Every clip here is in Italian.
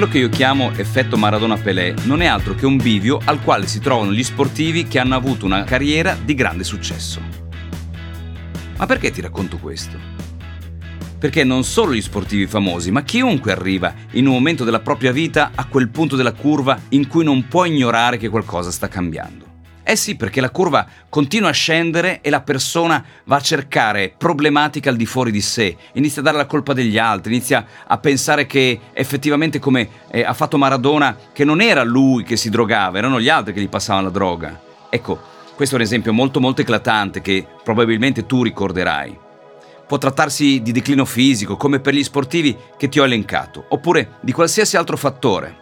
Quello che io chiamo effetto Maradona-Pelé non è altro che un bivio al quale si trovano gli sportivi che hanno avuto una carriera di grande successo. Ma perché ti racconto questo? Perché non solo gli sportivi famosi, ma chiunque arriva in un momento della propria vita a quel punto della curva in cui non può ignorare che qualcosa sta cambiando. Eh sì, perché la curva continua a scendere e la persona va a cercare problematiche al di fuori di sé, inizia a dare la colpa degli altri, inizia a pensare che effettivamente come eh, ha fatto Maradona, che non era lui che si drogava, erano gli altri che gli passavano la droga. Ecco, questo è un esempio molto molto eclatante che probabilmente tu ricorderai. Può trattarsi di declino fisico, come per gli sportivi che ti ho elencato, oppure di qualsiasi altro fattore.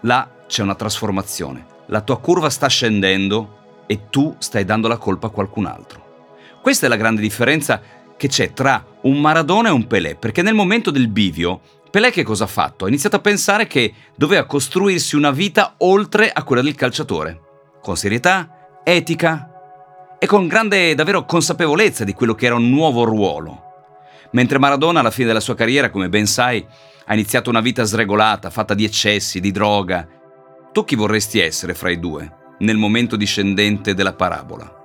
Là c'è una trasformazione la tua curva sta scendendo e tu stai dando la colpa a qualcun altro. Questa è la grande differenza che c'è tra un Maradona e un Pelé, perché nel momento del bivio, Pelé che cosa ha fatto? Ha iniziato a pensare che doveva costruirsi una vita oltre a quella del calciatore, con serietà, etica e con grande davvero consapevolezza di quello che era un nuovo ruolo. Mentre Maradona alla fine della sua carriera, come ben sai, ha iniziato una vita sregolata, fatta di eccessi, di droga, tu chi vorresti essere fra i due, nel momento discendente della parabola?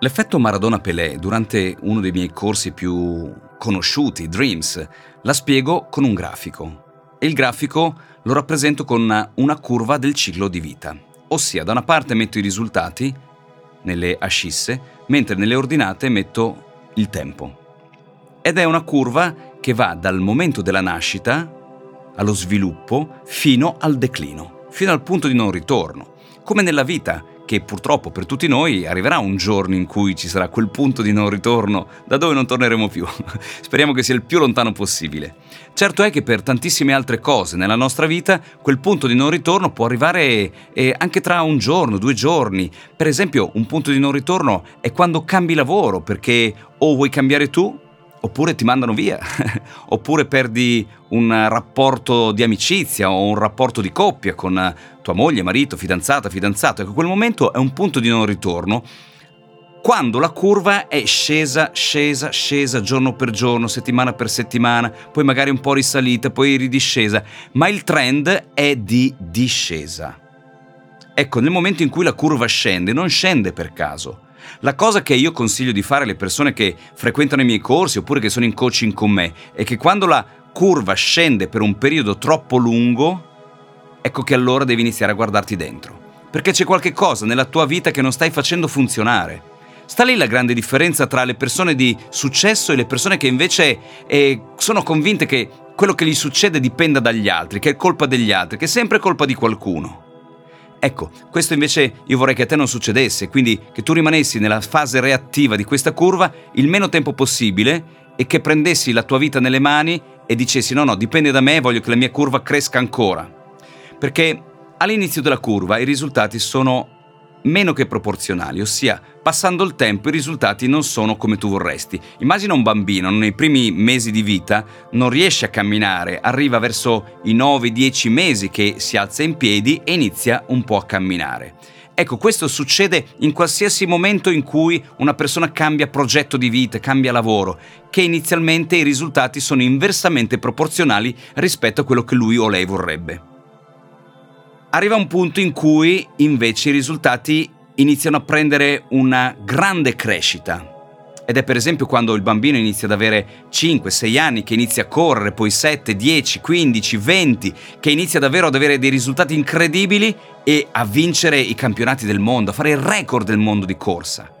L'effetto Maradona-Pelé durante uno dei miei corsi più conosciuti, Dreams, la spiego con un grafico. E il grafico lo rappresento con una curva del ciclo di vita. Ossia, da una parte metto i risultati nelle ascisse, mentre nelle ordinate metto il tempo. Ed è una curva che va dal momento della nascita allo sviluppo fino al declino, fino al punto di non ritorno, come nella vita, che purtroppo per tutti noi arriverà un giorno in cui ci sarà quel punto di non ritorno da dove non torneremo più. Speriamo che sia il più lontano possibile. Certo è che per tantissime altre cose nella nostra vita quel punto di non ritorno può arrivare eh, anche tra un giorno, due giorni. Per esempio un punto di non ritorno è quando cambi lavoro perché o vuoi cambiare tu oppure ti mandano via, oppure perdi un rapporto di amicizia o un rapporto di coppia con tua moglie, marito, fidanzata, fidanzato. Ecco, quel momento è un punto di non ritorno quando la curva è scesa, scesa, scesa giorno per giorno, settimana per settimana, poi magari un po' risalita, poi ridiscesa, ma il trend è di discesa. Ecco, nel momento in cui la curva scende, non scende per caso la cosa che io consiglio di fare alle persone che frequentano i miei corsi oppure che sono in coaching con me è che quando la curva scende per un periodo troppo lungo, ecco che allora devi iniziare a guardarti dentro. Perché c'è qualche cosa nella tua vita che non stai facendo funzionare. Sta lì la grande differenza tra le persone di successo e le persone che invece eh, sono convinte che quello che gli succede dipenda dagli altri, che è colpa degli altri, che è sempre colpa di qualcuno. Ecco, questo invece io vorrei che a te non succedesse, quindi che tu rimanessi nella fase reattiva di questa curva il meno tempo possibile e che prendessi la tua vita nelle mani e dicessi no no, dipende da me, voglio che la mia curva cresca ancora. Perché all'inizio della curva i risultati sono meno che proporzionali, ossia passando il tempo i risultati non sono come tu vorresti. Immagina un bambino nei primi mesi di vita non riesce a camminare, arriva verso i 9-10 mesi che si alza in piedi e inizia un po' a camminare. Ecco, questo succede in qualsiasi momento in cui una persona cambia progetto di vita, cambia lavoro, che inizialmente i risultati sono inversamente proporzionali rispetto a quello che lui o lei vorrebbe arriva un punto in cui invece i risultati iniziano a prendere una grande crescita. Ed è per esempio quando il bambino inizia ad avere 5-6 anni, che inizia a correre, poi 7, 10, 15, 20, che inizia davvero ad avere dei risultati incredibili e a vincere i campionati del mondo, a fare il record del mondo di corsa.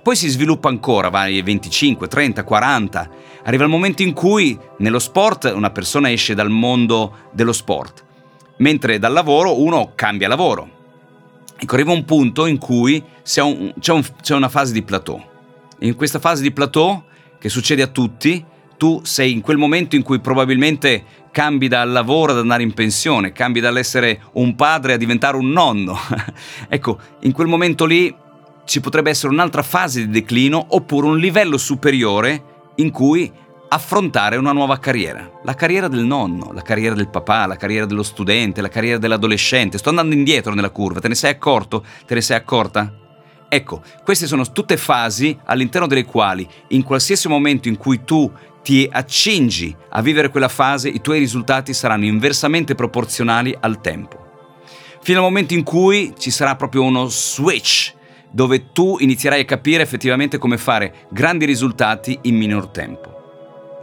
Poi si sviluppa ancora, va ai 25, 30, 40. Arriva il momento in cui nello sport una persona esce dal mondo dello sport mentre dal lavoro uno cambia lavoro. Ecco, arriva un punto in cui c'è, un, c'è, un, c'è una fase di plateau. In questa fase di plateau, che succede a tutti, tu sei in quel momento in cui probabilmente cambi dal lavoro ad andare in pensione, cambi dall'essere un padre a diventare un nonno. ecco, in quel momento lì ci potrebbe essere un'altra fase di declino oppure un livello superiore in cui affrontare una nuova carriera. La carriera del nonno, la carriera del papà, la carriera dello studente, la carriera dell'adolescente. Sto andando indietro nella curva, te ne sei accorto? Te ne sei accorta? Ecco, queste sono tutte fasi all'interno delle quali, in qualsiasi momento in cui tu ti accingi a vivere quella fase, i tuoi risultati saranno inversamente proporzionali al tempo. Fino al momento in cui ci sarà proprio uno switch, dove tu inizierai a capire effettivamente come fare grandi risultati in minor tempo.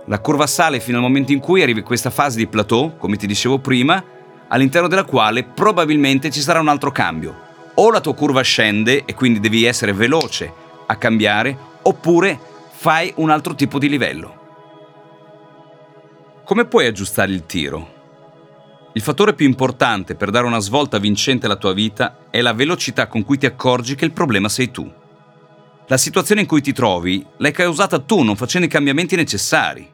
La curva sale fino al momento in cui arrivi a questa fase di plateau, come ti dicevo prima, all'interno della quale probabilmente ci sarà un altro cambio. O la tua curva scende e quindi devi essere veloce a cambiare, oppure fai un altro tipo di livello. Come puoi aggiustare il tiro? Il fattore più importante per dare una svolta vincente alla tua vita è la velocità con cui ti accorgi che il problema sei tu. La situazione in cui ti trovi l'hai causata tu non facendo i cambiamenti necessari.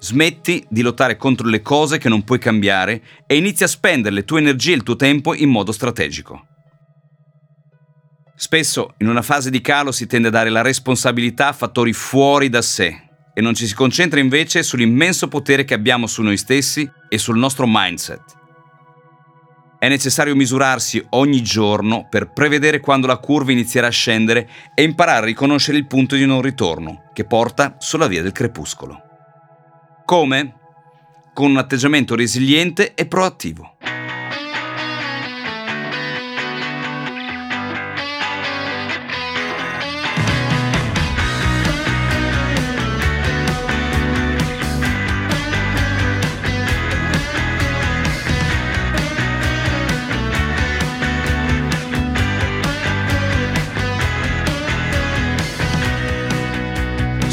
Smetti di lottare contro le cose che non puoi cambiare e inizi a spendere le tue energie e il tuo tempo in modo strategico. Spesso in una fase di calo si tende a dare la responsabilità a fattori fuori da sé e non ci si concentra invece sull'immenso potere che abbiamo su noi stessi e sul nostro mindset. È necessario misurarsi ogni giorno per prevedere quando la curva inizierà a scendere e imparare a riconoscere il punto di non ritorno che porta sulla via del crepuscolo. Come? Con un atteggiamento resiliente e proattivo.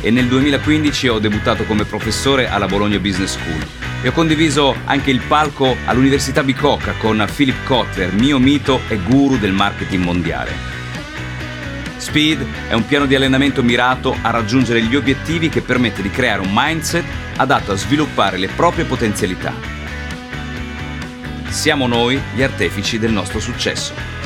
e nel 2015 ho debuttato come professore alla Bologna Business School e ho condiviso anche il palco all'Università Bicocca con Philip Kotler, mio mito e guru del marketing mondiale. Speed è un piano di allenamento mirato a raggiungere gli obiettivi che permette di creare un mindset adatto a sviluppare le proprie potenzialità. Siamo noi gli artefici del nostro successo.